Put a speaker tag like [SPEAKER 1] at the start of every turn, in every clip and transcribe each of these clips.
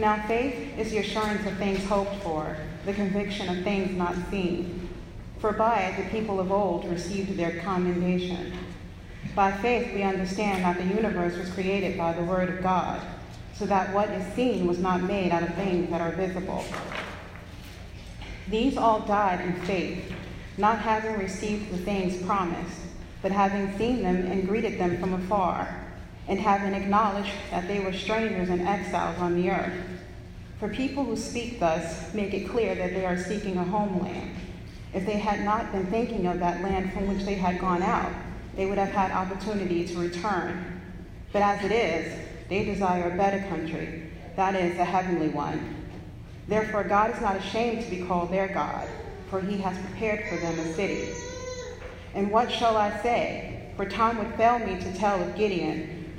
[SPEAKER 1] Now, faith is the assurance of things hoped for, the conviction of things not seen. For by it the people of old received their commendation. By faith we understand that the universe was created by the Word of God, so that what is seen was not made out of things that are visible. These all died in faith, not having received the things promised, but having seen them and greeted them from afar and having acknowledged that they were strangers and exiles on the earth. For people who speak thus make it clear that they are seeking a homeland. If they had not been thinking of that land from which they had gone out, they would have had opportunity to return. But as it is, they desire a better country, that is, a heavenly one. Therefore, God is not ashamed to be called their God, for he has prepared for them a city. And what shall I say? For time would fail me to tell of Gideon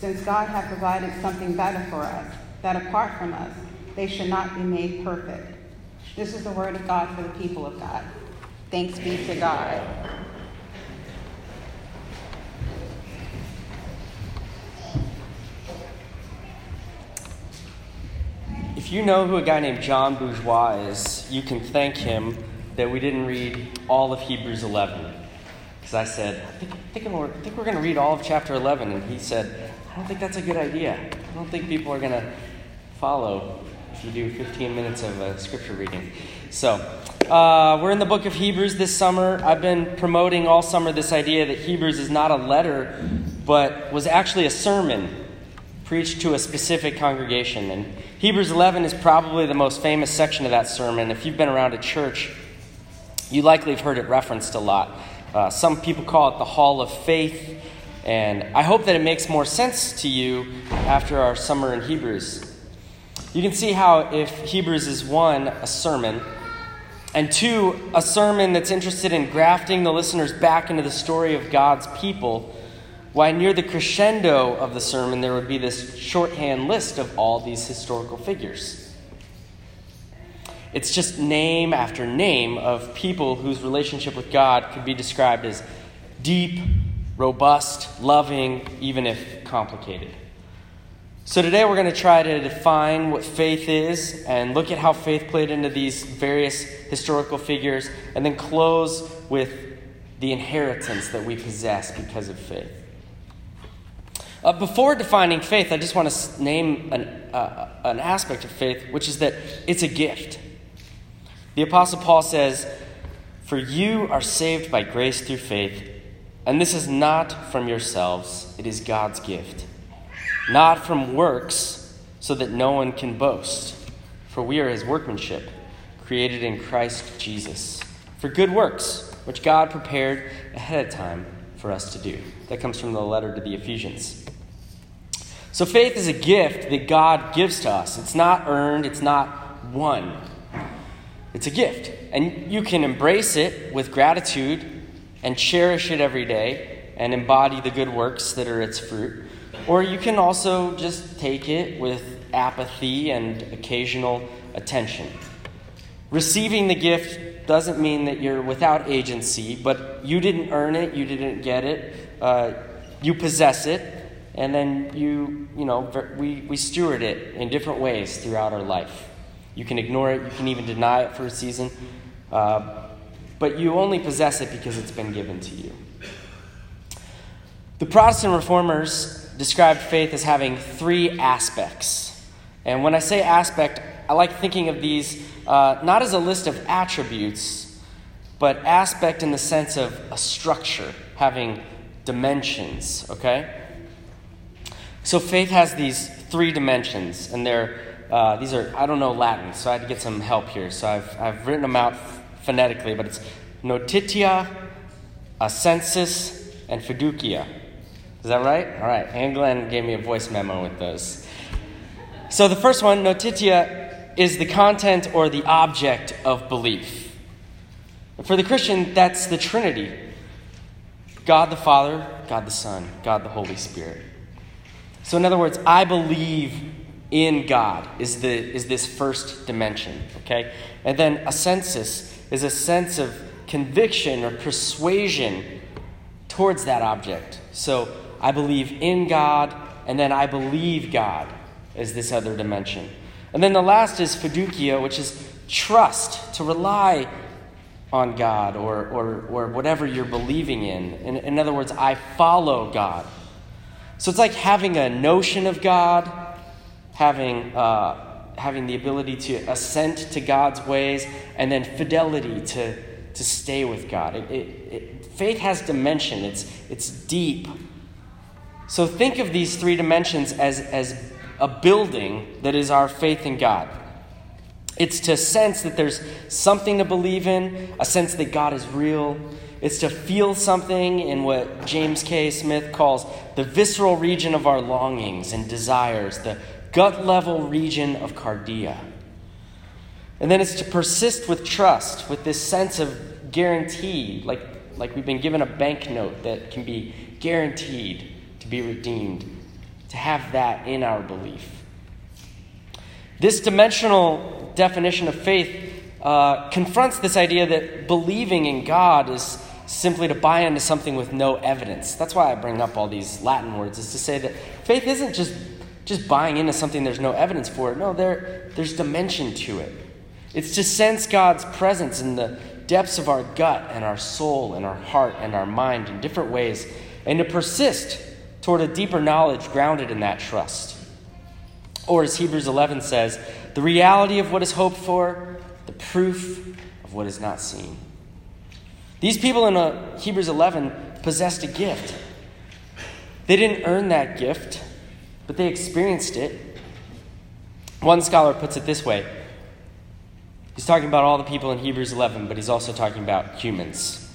[SPEAKER 1] since God had provided something better for us, that apart from us, they should not be made perfect. This is the word of God for the people of God. Thanks be to God.
[SPEAKER 2] If you know who a guy named John Bourgeois is, you can thank him that we didn't read all of Hebrews 11. Because I said, I think, I think, we're, I think we're going to read all of chapter 11. And he said, don't think that's a good idea. I don't think people are going to follow if you do 15 minutes of uh, scripture reading. So, uh, we're in the book of Hebrews this summer. I've been promoting all summer this idea that Hebrews is not a letter, but was actually a sermon preached to a specific congregation. And Hebrews 11 is probably the most famous section of that sermon. If you've been around a church, you likely have heard it referenced a lot. Uh, some people call it the Hall of Faith. And I hope that it makes more sense to you after our summer in Hebrews. You can see how if Hebrews is one, a sermon, and two, a sermon that's interested in grafting the listeners back into the story of God's people, why near the crescendo of the sermon there would be this shorthand list of all these historical figures. It's just name after name of people whose relationship with God could be described as deep, robust, loving, even if complicated. So, today we're going to try to define what faith is and look at how faith played into these various historical figures, and then close with the inheritance that we possess because of faith. Uh, before defining faith, I just want to name an, uh, an aspect of faith, which is that it's a gift. The Apostle Paul says, For you are saved by grace through faith and this is not from yourselves, it is God's gift. Not from works, so that no one can boast. For we are his workmanship, created in Christ Jesus, for good works, which God prepared ahead of time for us to do. That comes from the letter to the Ephesians. So faith is a gift that God gives to us. It's not earned, it's not won. It's a gift. And you can embrace it with gratitude and cherish it every day and embody the good works that are its fruit. Or you can also just take it with apathy and occasional attention. Receiving the gift doesn't mean that you're without agency, but you didn't earn it, you didn't get it, uh, you possess it, and then you, you know, we, we steward it in different ways throughout our life. You can ignore it, you can even deny it for a season. Uh, but you only possess it because it's been given to you. The Protestant reformers described faith as having three aspects. And when I say aspect, I like thinking of these uh, not as a list of attributes, but aspect in the sense of a structure, having dimensions, okay? So faith has these three dimensions, and they're, uh, these are, I don't know Latin, so I had to get some help here. So I've, I've written them out phonetically, but it's notitia, assensus, and fiducia. Is that right? All right. Anne Glenn gave me a voice memo with those. So the first one, notitia, is the content or the object of belief. For the Christian, that's the Trinity God the Father, God the Son, God the Holy Spirit. So, in other words, I believe in God is, the, is this first dimension, okay? And then assensus is a sense of conviction or persuasion towards that object. So, I believe in God, and then I believe God is this other dimension. And then the last is fiducia, which is trust, to rely on God or, or, or whatever you're believing in. in. In other words, I follow God. So it's like having a notion of God, having, uh, having the ability to assent to God's ways, and then fidelity to, to stay with God. It, it, it, faith has dimension, it's, it's deep. So think of these three dimensions as, as a building that is our faith in God. It's to sense that there's something to believe in, a sense that God is real. It's to feel something in what James K. Smith calls the visceral region of our longings and desires, the gut level region of cardia. And then it's to persist with trust, with this sense of guarantee, like, like we've been given a banknote that can be guaranteed to be redeemed, to have that in our belief. This dimensional definition of faith uh, confronts this idea that believing in God is simply to buy into something with no evidence. That's why I bring up all these Latin words, is to say that faith isn't just, just buying into something there's no evidence for. No, there, there's dimension to it. It's to sense God's presence in the depths of our gut and our soul and our heart and our mind in different ways, and to persist toward a deeper knowledge grounded in that trust. Or, as Hebrews 11 says, the reality of what is hoped for, the proof of what is not seen. These people in uh, Hebrews 11 possessed a gift. They didn't earn that gift, but they experienced it. One scholar puts it this way He's talking about all the people in Hebrews 11, but he's also talking about humans.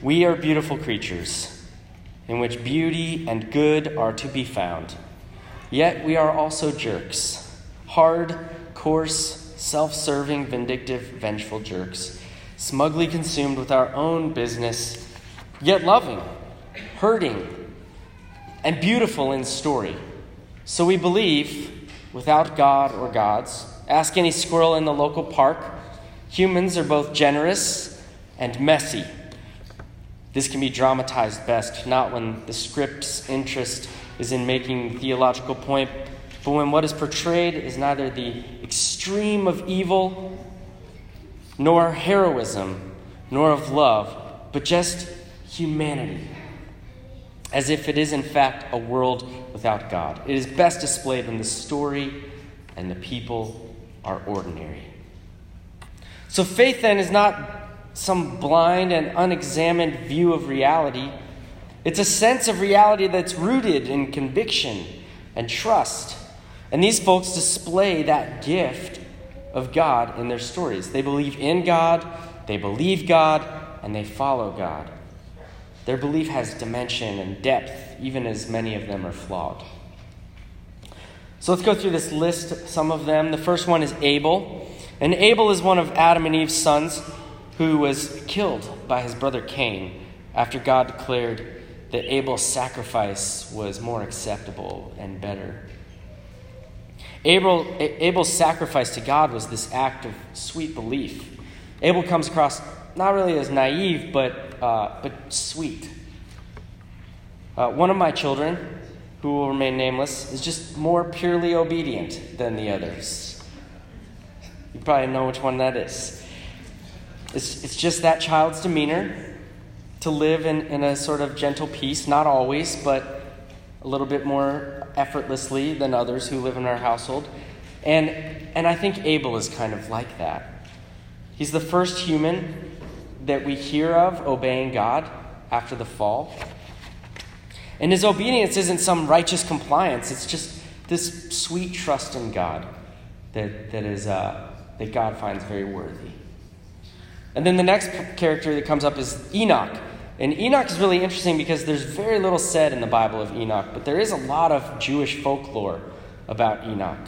[SPEAKER 2] We are beautiful creatures in which beauty and good are to be found. Yet we are also jerks hard, coarse, self serving, vindictive, vengeful jerks, smugly consumed with our own business, yet loving, hurting, and beautiful in story. So we believe, without God or gods, ask any squirrel in the local park, humans are both generous and messy. This can be dramatized best, not when the script's interest is in making theological point, but when what is portrayed is neither the extreme of evil, nor heroism, nor of love, but just humanity, as if it is in fact a world without God. It is best displayed when the story and the people are ordinary. So faith then is not some blind and unexamined view of reality. It's a sense of reality that's rooted in conviction and trust. And these folks display that gift of God in their stories. They believe in God, they believe God, and they follow God. Their belief has dimension and depth, even as many of them are flawed. So let's go through this list, some of them. The first one is Abel. And Abel is one of Adam and Eve's sons who was killed by his brother Cain after God declared that Abel's sacrifice was more acceptable and better. Abel, Abel's sacrifice to God was this act of sweet belief. Abel comes across not really as naive, but, uh, but sweet. Uh, one of my children, who will remain nameless, is just more purely obedient than the others. You probably know which one that is. It's, it's just that child's demeanor to live in, in a sort of gentle peace, not always, but a little bit more effortlessly than others who live in our household. And, and I think Abel is kind of like that. He's the first human that we hear of obeying God after the fall. And his obedience isn't some righteous compliance, it's just this sweet trust in God that, that, is, uh, that God finds very worthy. And then the next character that comes up is Enoch. And Enoch is really interesting because there's very little said in the Bible of Enoch, but there is a lot of Jewish folklore about Enoch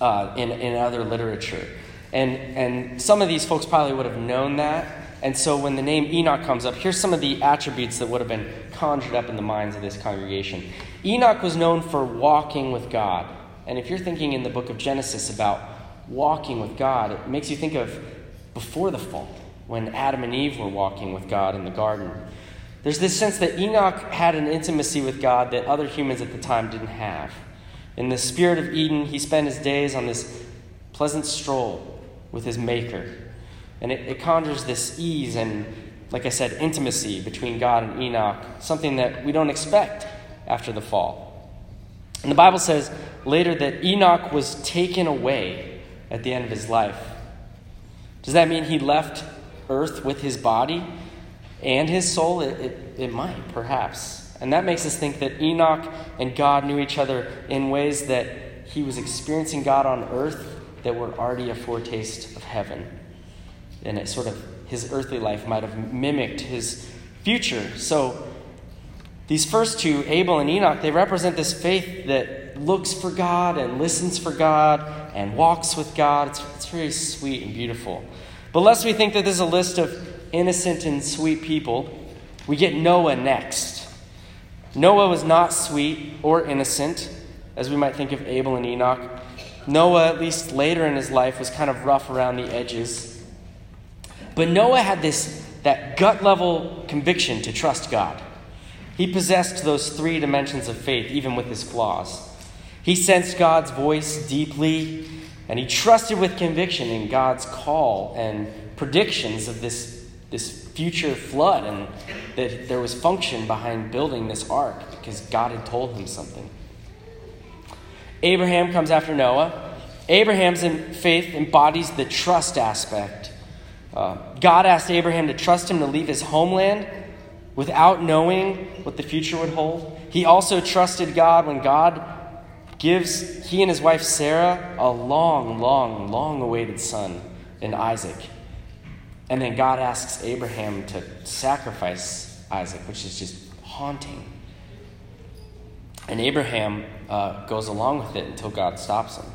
[SPEAKER 2] uh, in, in other literature. And, and some of these folks probably would have known that. And so when the name Enoch comes up, here's some of the attributes that would have been conjured up in the minds of this congregation. Enoch was known for walking with God. And if you're thinking in the book of Genesis about walking with God, it makes you think of before the fall, when Adam and Eve were walking with God in the garden. There's this sense that Enoch had an intimacy with God that other humans at the time didn't have. In the spirit of Eden, he spent his days on this pleasant stroll with his Maker. And it, it conjures this ease and, like I said, intimacy between God and Enoch, something that we don't expect after the fall. And the Bible says later that Enoch was taken away at the end of his life. Does that mean he left earth with his body and his soul? It, it, it might, perhaps. And that makes us think that Enoch and God knew each other in ways that he was experiencing God on earth that were already a foretaste of heaven. And it sort of, his earthly life might have mimicked his future. So, these first two, Abel and Enoch, they represent this faith that looks for God and listens for God and walks with God. It's, it's very sweet and beautiful. But lest we think that this is a list of innocent and sweet people, we get Noah next. Noah was not sweet or innocent, as we might think of Abel and Enoch. Noah, at least later in his life, was kind of rough around the edges. But Noah had this that gut level conviction to trust God. He possessed those three dimensions of faith, even with his flaws. He sensed God's voice deeply, and he trusted with conviction in God's call and predictions of this, this future flood, and that there was function behind building this ark because God had told him something. Abraham comes after Noah. Abraham's faith embodies the trust aspect. Uh, God asked Abraham to trust him to leave his homeland without knowing what the future would hold. He also trusted God when God gives he and his wife Sarah a long, long, long awaited son in Isaac. And then God asks Abraham to sacrifice Isaac, which is just haunting. And Abraham uh, goes along with it until God stops him.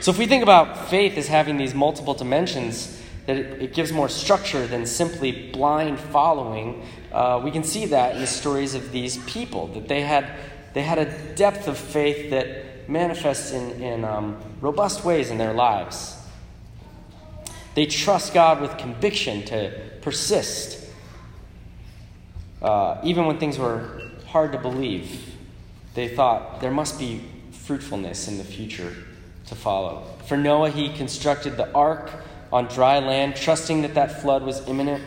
[SPEAKER 2] So if we think about faith as having these multiple dimensions, that it, it gives more structure than simply blind following, uh, we can see that in the stories of these people, that they had, they had a depth of faith that manifests in, in um, robust ways in their lives. They trust God with conviction to persist, uh, even when things were hard to believe they thought there must be fruitfulness in the future to follow. For Noah, he constructed the ark on dry land, trusting that that flood was imminent.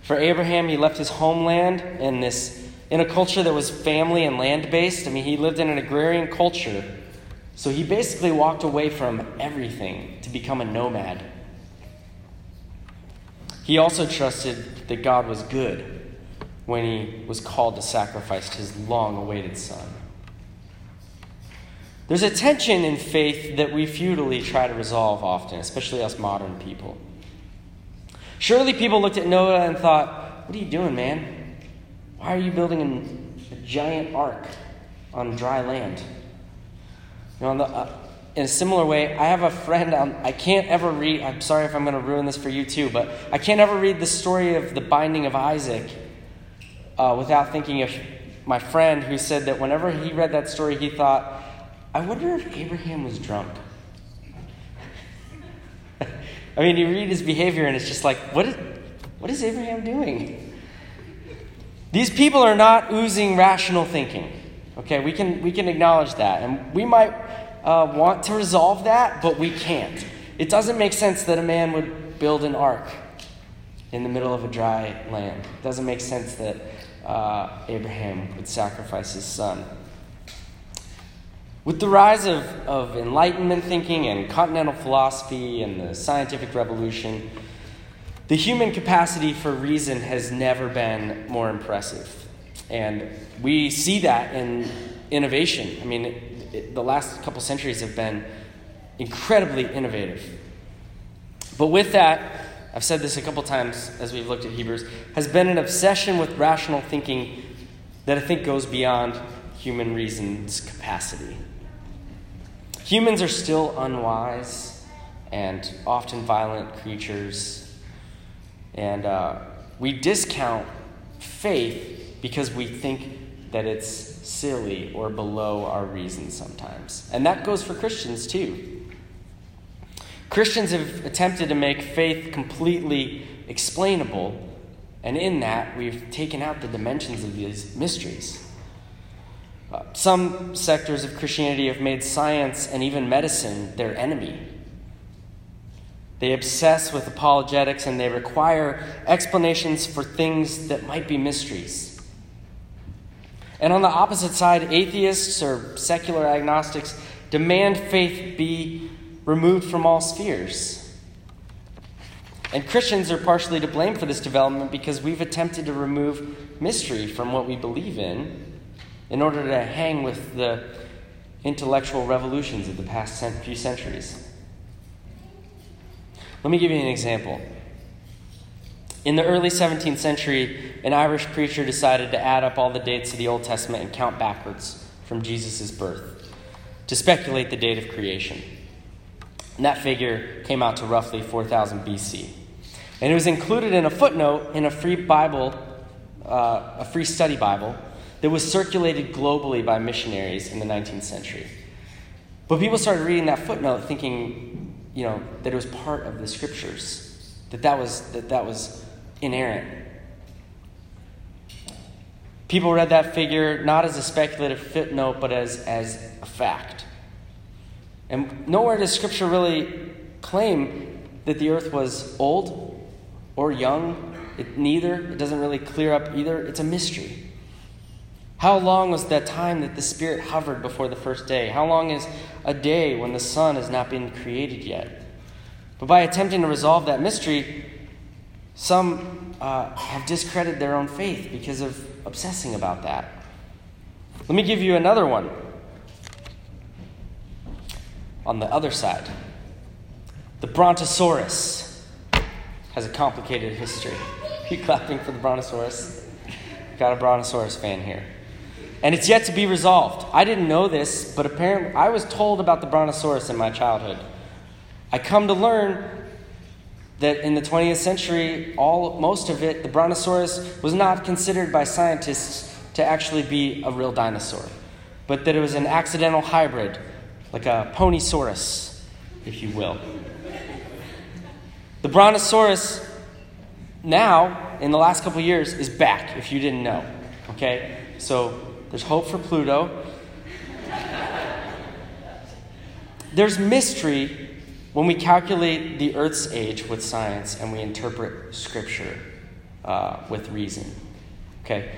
[SPEAKER 2] For Abraham, he left his homeland in this in a culture that was family and land based. I mean, he lived in an agrarian culture. So he basically walked away from everything to become a nomad. He also trusted that God was good when he was called to sacrifice his long awaited son. There's a tension in faith that we futilely try to resolve often, especially us modern people. Surely people looked at Noah and thought, What are you doing, man? Why are you building a, a giant ark on dry land? You know, the, uh, in a similar way, I have a friend, um, I can't ever read, I'm sorry if I'm going to ruin this for you too, but I can't ever read the story of the binding of Isaac uh, without thinking of my friend who said that whenever he read that story, he thought, I wonder if Abraham was drunk. I mean, you read his behavior and it's just like, what is, what is Abraham doing? These people are not oozing rational thinking. Okay, we can, we can acknowledge that. And we might uh, want to resolve that, but we can't. It doesn't make sense that a man would build an ark in the middle of a dry land. It doesn't make sense that uh, Abraham would sacrifice his son. With the rise of, of Enlightenment thinking and continental philosophy and the scientific revolution, the human capacity for reason has never been more impressive. And we see that in innovation. I mean, it, it, the last couple centuries have been incredibly innovative. But with that, I've said this a couple times as we've looked at Hebrews, has been an obsession with rational thinking that I think goes beyond human reason's capacity. Humans are still unwise and often violent creatures, and uh, we discount faith because we think that it's silly or below our reason sometimes. And that goes for Christians too. Christians have attempted to make faith completely explainable, and in that, we've taken out the dimensions of these mysteries. Some sectors of Christianity have made science and even medicine their enemy. They obsess with apologetics and they require explanations for things that might be mysteries. And on the opposite side, atheists or secular agnostics demand faith be removed from all spheres. And Christians are partially to blame for this development because we've attempted to remove mystery from what we believe in in order to hang with the intellectual revolutions of the past few centuries. Let me give you an example. In the early 17th century, an Irish preacher decided to add up all the dates of the Old Testament and count backwards from Jesus' birth to speculate the date of creation. And that figure came out to roughly 4000 BC. And it was included in a footnote in a free Bible, uh, a free study Bible, that was circulated globally by missionaries in the 19th century. But people started reading that footnote thinking, you know, that it was part of the scriptures, that that was, that that was inerrant. People read that figure not as a speculative footnote, but as, as a fact. And nowhere does Scripture really claim that the earth was old or young. It, neither. It doesn't really clear up either. It's a mystery. How long was that time that the Spirit hovered before the first day? How long is a day when the sun has not been created yet? But by attempting to resolve that mystery, some uh, have discredited their own faith because of obsessing about that. Let me give you another one. On the other side, the Brontosaurus has a complicated history. Are you clapping for the Brontosaurus? Got a Brontosaurus fan here and it's yet to be resolved. I didn't know this, but apparently I was told about the Brontosaurus in my childhood. I come to learn that in the 20th century, all most of it, the Brontosaurus was not considered by scientists to actually be a real dinosaur, but that it was an accidental hybrid, like a ponysaurus, if you will. The Brontosaurus now, in the last couple years, is back, if you didn't know. Okay? So there's hope for Pluto. There's mystery when we calculate the Earth's age with science and we interpret Scripture uh, with reason. Okay?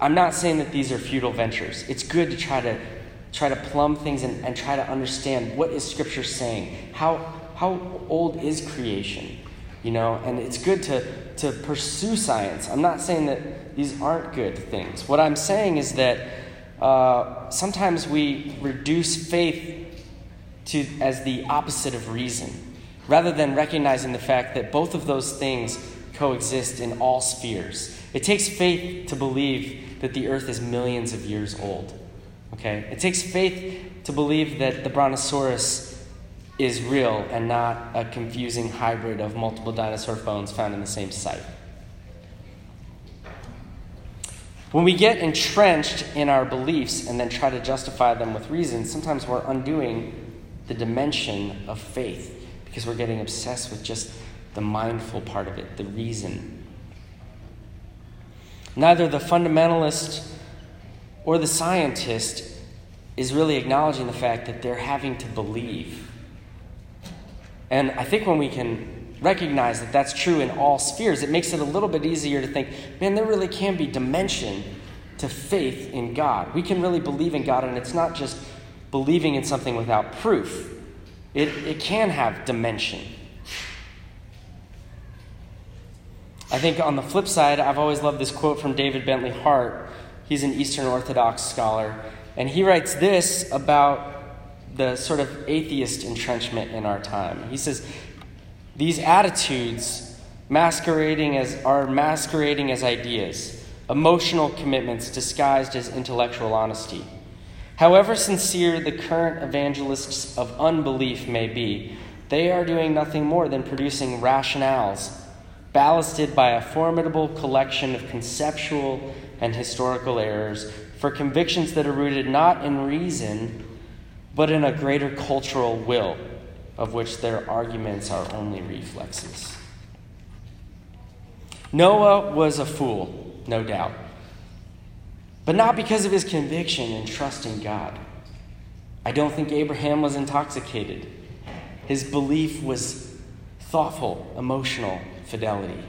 [SPEAKER 2] I'm not saying that these are futile ventures. It's good to try to try to plumb things and, and try to understand what is Scripture saying. How how old is creation? You know, and it's good to to pursue science. I'm not saying that these aren't good things. What I'm saying is that uh, sometimes we reduce faith to, as the opposite of reason, rather than recognizing the fact that both of those things coexist in all spheres. It takes faith to believe that the earth is millions of years old. Okay? It takes faith to believe that the Brontosaurus is real and not a confusing hybrid of multiple dinosaur bones found in the same site. When we get entrenched in our beliefs and then try to justify them with reason, sometimes we're undoing the dimension of faith because we're getting obsessed with just the mindful part of it, the reason. Neither the fundamentalist or the scientist is really acknowledging the fact that they're having to believe and I think when we can recognize that that's true in all spheres, it makes it a little bit easier to think, man, there really can be dimension to faith in God. We can really believe in God, and it's not just believing in something without proof. It, it can have dimension. I think on the flip side, I've always loved this quote from David Bentley Hart. He's an Eastern Orthodox scholar. And he writes this about the sort of atheist entrenchment in our time. He says, These attitudes masquerading as, are masquerading as ideas, emotional commitments disguised as intellectual honesty. However sincere the current evangelists of unbelief may be, they are doing nothing more than producing rationales ballasted by a formidable collection of conceptual and historical errors for convictions that are rooted not in reason, but in a greater cultural will, of which their arguments are only reflexes. Noah was a fool, no doubt, but not because of his conviction and trust in God. I don't think Abraham was intoxicated. His belief was thoughtful, emotional, fidelity.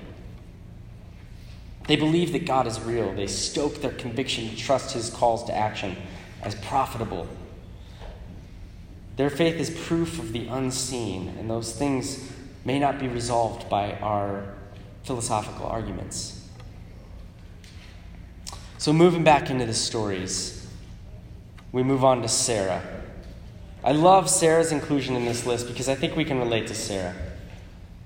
[SPEAKER 2] They believe that God is real. They stoke their conviction to trust his calls to action as profitable. Their faith is proof of the unseen, and those things may not be resolved by our philosophical arguments. So, moving back into the stories, we move on to Sarah. I love Sarah's inclusion in this list because I think we can relate to Sarah.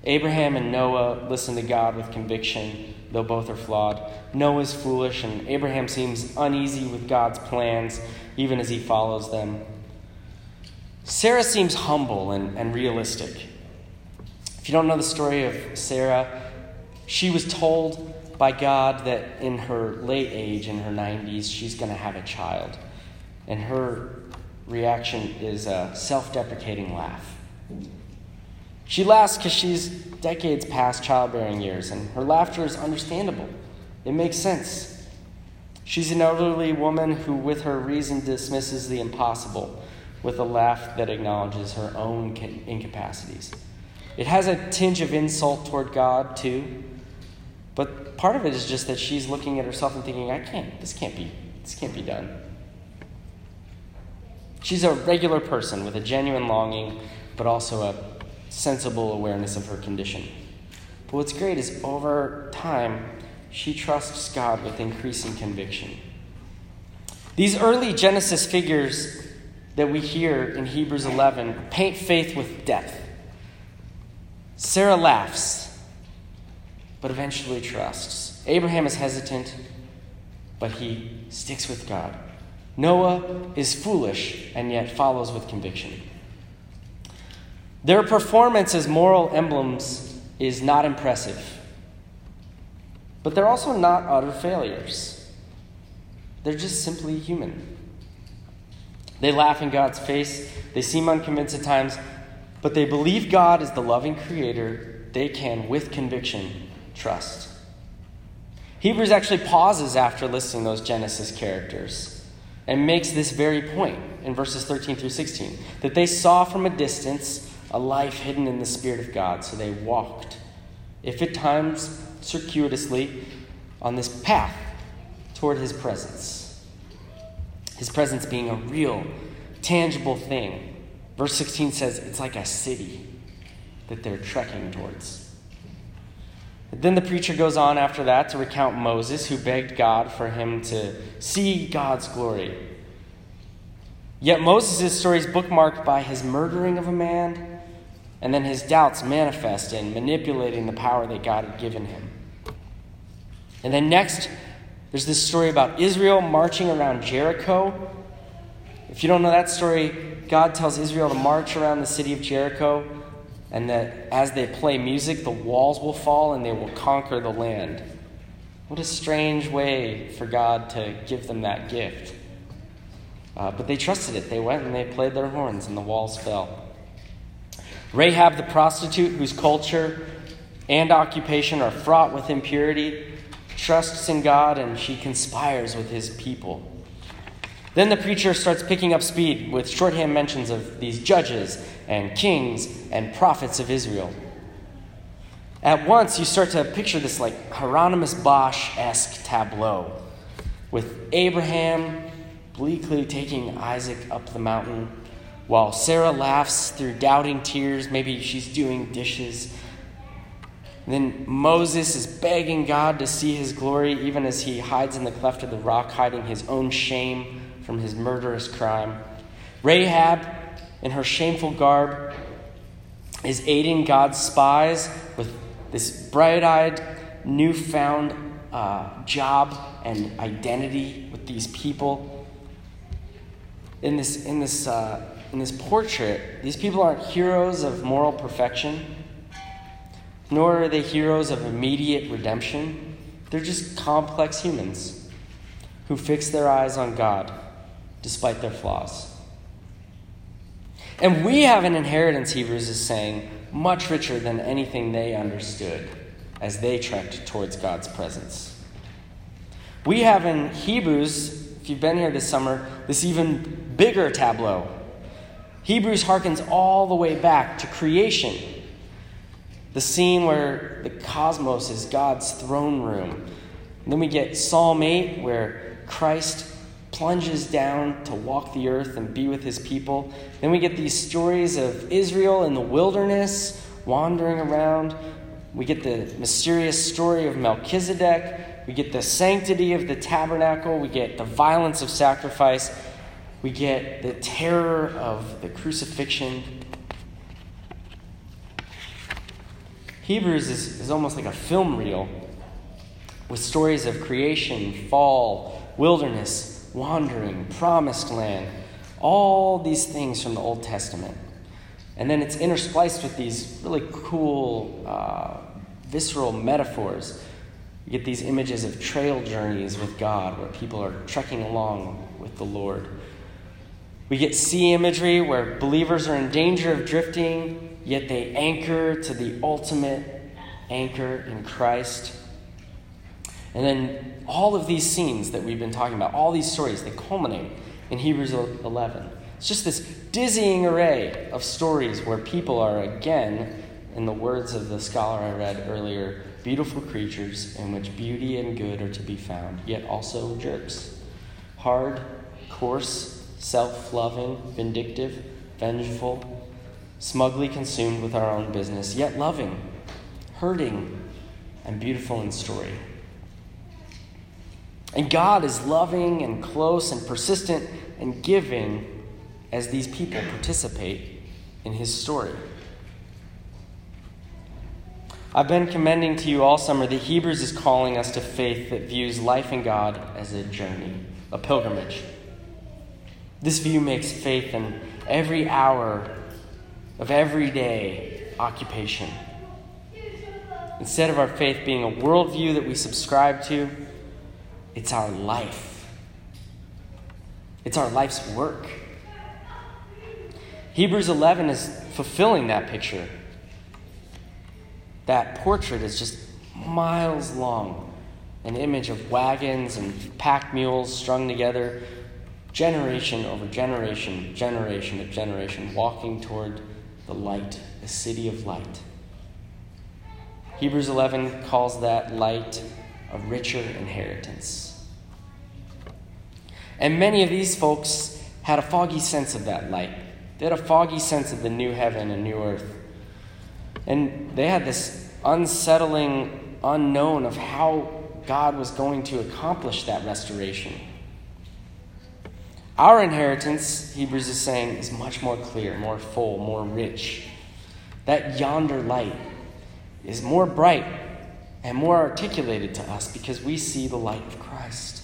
[SPEAKER 2] Abraham and Noah listen to God with conviction, though both are flawed. Noah's foolish, and Abraham seems uneasy with God's plans, even as he follows them. Sarah seems humble and, and realistic. If you don't know the story of Sarah, she was told by God that in her late age, in her 90s, she's going to have a child. And her reaction is a self deprecating laugh. She laughs because she's decades past childbearing years, and her laughter is understandable. It makes sense. She's an elderly woman who, with her reason, dismisses the impossible with a laugh that acknowledges her own incapacities. It has a tinge of insult toward God, too, but part of it is just that she's looking at herself and thinking, I can't, this can't be, this can't be done. She's a regular person with a genuine longing, but also a sensible awareness of her condition. But what's great is over time, she trusts God with increasing conviction. These early Genesis figures that we hear in Hebrews 11 paint faith with depth. Sarah laughs, but eventually trusts. Abraham is hesitant, but he sticks with God. Noah is foolish and yet follows with conviction. Their performance as moral emblems is not impressive, but they're also not utter failures. They're just simply human. They laugh in God's face, they seem unconvinced at times, but they believe God is the loving creator they can, with conviction, trust. Hebrews actually pauses after listing those Genesis characters and makes this very point in verses 13 through 16 that they saw from a distance a life hidden in the Spirit of God. So they walked, if at times circuitously, on this path toward His presence. His presence being a real, tangible thing. Verse 16 says it's like a city that they're trekking towards. Then the preacher goes on after that to recount Moses, who begged God for him to see God's glory. Yet Moses' story is bookmarked by his murdering of a man and then his doubts manifest in manipulating the power that God had given him. And then next, there's this story about Israel marching around Jericho. If you don't know that story, God tells Israel to march around the city of Jericho, and that as they play music, the walls will fall and they will conquer the land. What a strange way for God to give them that gift. Uh, but they trusted it. They went and they played their horns, and the walls fell. Rahab the prostitute, whose culture and occupation are fraught with impurity, trusts in God and she conspires with his people. Then the preacher starts picking up speed with shorthand mentions of these judges and kings and prophets of Israel. At once, you start to picture this like Hieronymus Bosch esque tableau with Abraham, bleakly taking Isaac up the mountain, while Sarah laughs through doubting tears. Maybe she's doing dishes. And then Moses is begging God to see his glory, even as he hides in the cleft of the rock, hiding his own shame from his murderous crime. Rahab, in her shameful garb, is aiding God's spies with this bright eyed, newfound uh, job and identity with these people. In this, in, this, uh, in this portrait, these people aren't heroes of moral perfection, nor are they heroes of immediate redemption. They're just complex humans who fix their eyes on God despite their flaws. And we have an inheritance, Hebrews is saying, much richer than anything they understood as they trekked towards God's presence. We have in Hebrews, if you've been here this summer, this even bigger tableau. Hebrews harkens all the way back to creation, the scene where the cosmos is God's throne room. And then we get Psalm 8, where Christ plunges down to walk the earth and be with his people. Then we get these stories of Israel in the wilderness, wandering around. We get the mysterious story of Melchizedek. We get the sanctity of the tabernacle. We get the violence of sacrifice. We get the terror of the crucifixion. Hebrews is, is almost like a film reel with stories of creation, fall, wilderness, wandering, promised land, all these things from the Old Testament. And then it's interspliced with these really cool, uh, visceral metaphors. You get these images of trail journeys with God where people are trekking along with the Lord. We get sea imagery where believers are in danger of drifting, yet they anchor to the ultimate anchor in Christ. And then all of these scenes that we've been talking about, all these stories, they culminate in Hebrews 11. It's just this dizzying array of stories where people are, again, in the words of the scholar I read earlier, beautiful creatures in which beauty and good are to be found, yet also jerks. Hard, coarse, self loving, vindictive, vengeful, smugly consumed with our own business, yet loving, hurting, and beautiful in story. And God is loving and close and persistent and giving as these people participate in his story. I've been commending to you all summer that Hebrews is calling us to faith that views life in God as a journey, a pilgrimage. This view makes faith in every hour of everyday occupation. Instead of our faith being a worldview that we subscribe to, it's our life, it's our life's work. Hebrews 11 is fulfilling that picture. That portrait is just miles long an image of wagons and pack mules strung together, generation over generation, generation of generation, walking toward the light, the city of light. Hebrews 11 calls that light a richer inheritance. And many of these folks had a foggy sense of that light. They had a foggy sense of the new heaven and new earth. And they had this unsettling unknown of how God was going to accomplish that restoration. Our inheritance, Hebrews is saying, is much more clear, more full, more rich. That yonder light is more bright and more articulated to us because we see the light of Christ.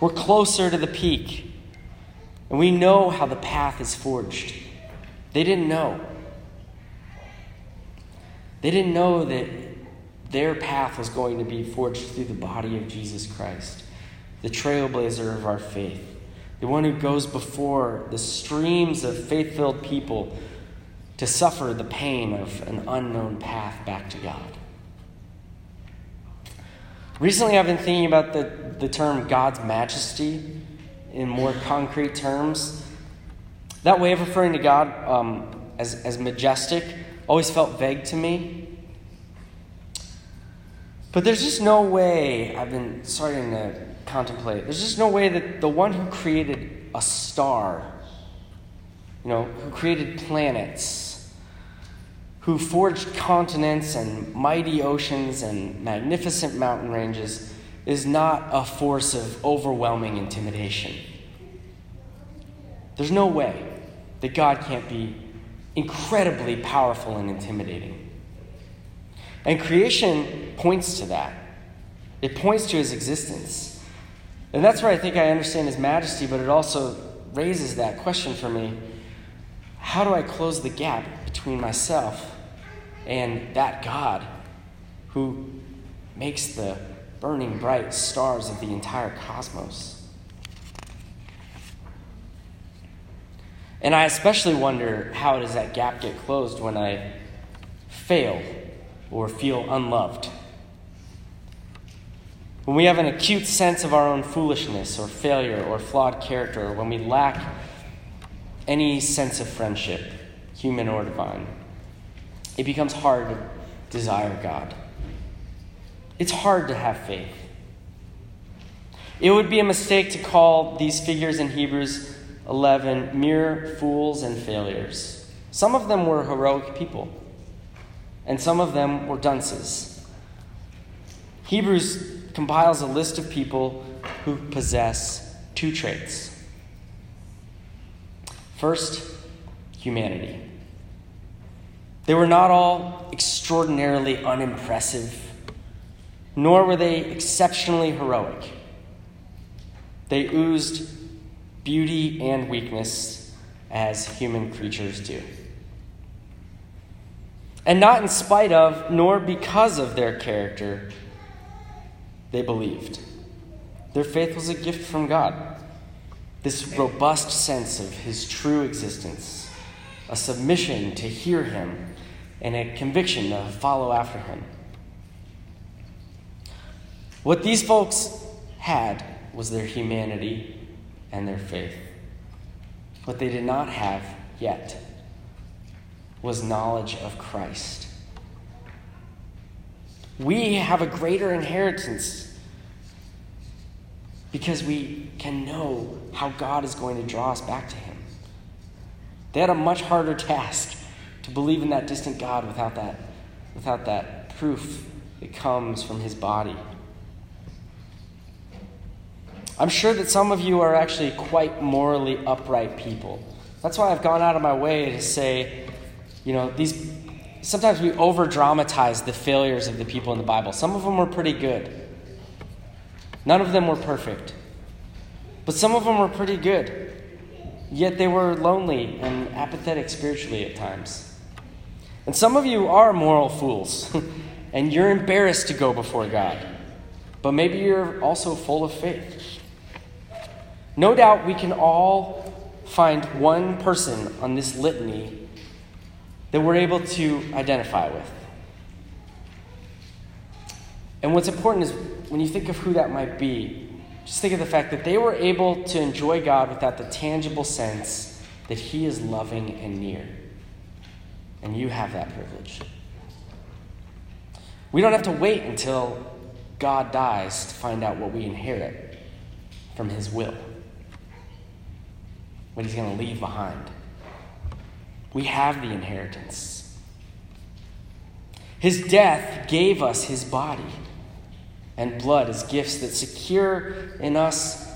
[SPEAKER 2] We're closer to the peak. And we know how the path is forged. They didn't know. They didn't know that their path was going to be forged through the body of Jesus Christ, the trailblazer of our faith, the one who goes before the streams of faith filled people to suffer the pain of an unknown path back to God. Recently, I've been thinking about the, the term God's majesty in more concrete terms. That way of referring to God um, as, as majestic always felt vague to me. But there's just no way I've been starting to contemplate. There's just no way that the one who created a star, you know, who created planets, who forged continents and mighty oceans and magnificent mountain ranges, is not a force of overwhelming intimidation. There's no way that God can't be incredibly powerful and intimidating. And creation points to that. It points to his existence. And that's where I think I understand his majesty, but it also raises that question for me how do I close the gap between myself and that God who makes the burning bright stars of the entire cosmos? And I especially wonder how does that gap get closed when I fail or feel unloved? When we have an acute sense of our own foolishness or failure or flawed character, or when we lack any sense of friendship, human or divine, it becomes hard to desire God. It's hard to have faith. It would be a mistake to call these figures in Hebrews 11 mere fools and failures. Some of them were heroic people, and some of them were dunces. Hebrews compiles a list of people who possess two traits. First, humanity. They were not all extraordinarily unimpressive, nor were they exceptionally heroic. They oozed beauty and weakness as human creatures do. And not in spite of, nor because of their character, they believed. Their faith was a gift from God. This robust sense of his true existence, a submission to hear him, and a conviction to follow after him. What these folks had was their humanity and their faith. What they did not have yet was knowledge of Christ. We have a greater inheritance because we can know how God is going to draw us back to Him. They had a much harder task to believe in that distant God without that, without that proof that comes from His body. I'm sure that some of you are actually quite morally upright people. That's why I've gone out of my way to say, you know, these sometimes we over dramatize the failures of the people in the Bible. Some of them were pretty good, none of them were perfect. But some of them were pretty good. Yet they were lonely and apathetic spiritually at times. And some of you are moral fools, and you're embarrassed to go before God. But maybe you're also full of faith. No doubt we can all find one person on this litany that we're able to identify with. And what's important is when you think of who that might be, just think of the fact that they were able to enjoy God without the tangible sense that He is loving and near. And you have that privilege. We don't have to wait until God dies to find out what we inherit from His will, what He's going to leave behind. We have the inheritance. His death gave us his body and blood as gifts that secure in us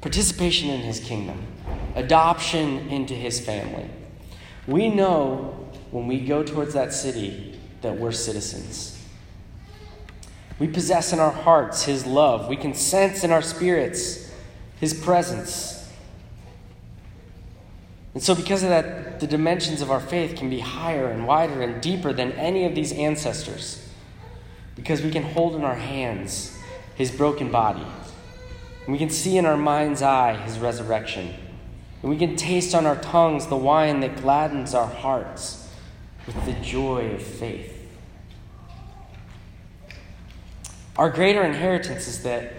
[SPEAKER 2] participation in his kingdom, adoption into his family. We know when we go towards that city that we're citizens. We possess in our hearts his love. We can sense in our spirits his presence. And so, because of that, the dimensions of our faith can be higher and wider and deeper than any of these ancestors. Because we can hold in our hands his broken body. And we can see in our mind's eye his resurrection. And we can taste on our tongues the wine that gladdens our hearts with the joy of faith. Our greater inheritance is that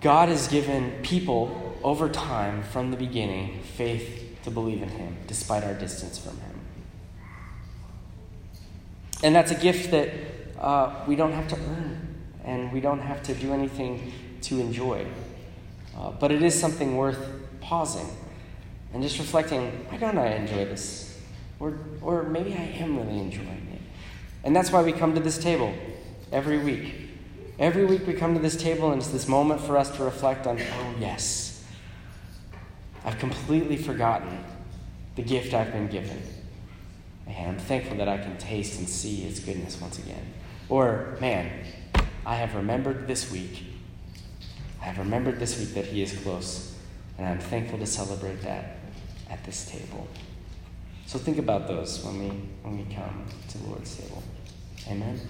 [SPEAKER 2] God has given people over time, from the beginning, faith to believe in Him, despite our distance from Him. And that's a gift that uh, we don't have to earn and we don't have to do anything to enjoy. Uh, but it is something worth pausing and just reflecting why don't I enjoy this? Or, or maybe I am really enjoying it. And that's why we come to this table every week. Every week we come to this table, and it's this moment for us to reflect on oh, yes, I've completely forgotten the gift I've been given. And I'm thankful that I can taste and see its goodness once again. Or, man, I have remembered this week. I have remembered this week that He is close, and I'm thankful to celebrate that at this table. So think about those when we when we come to the Lord's table. Amen.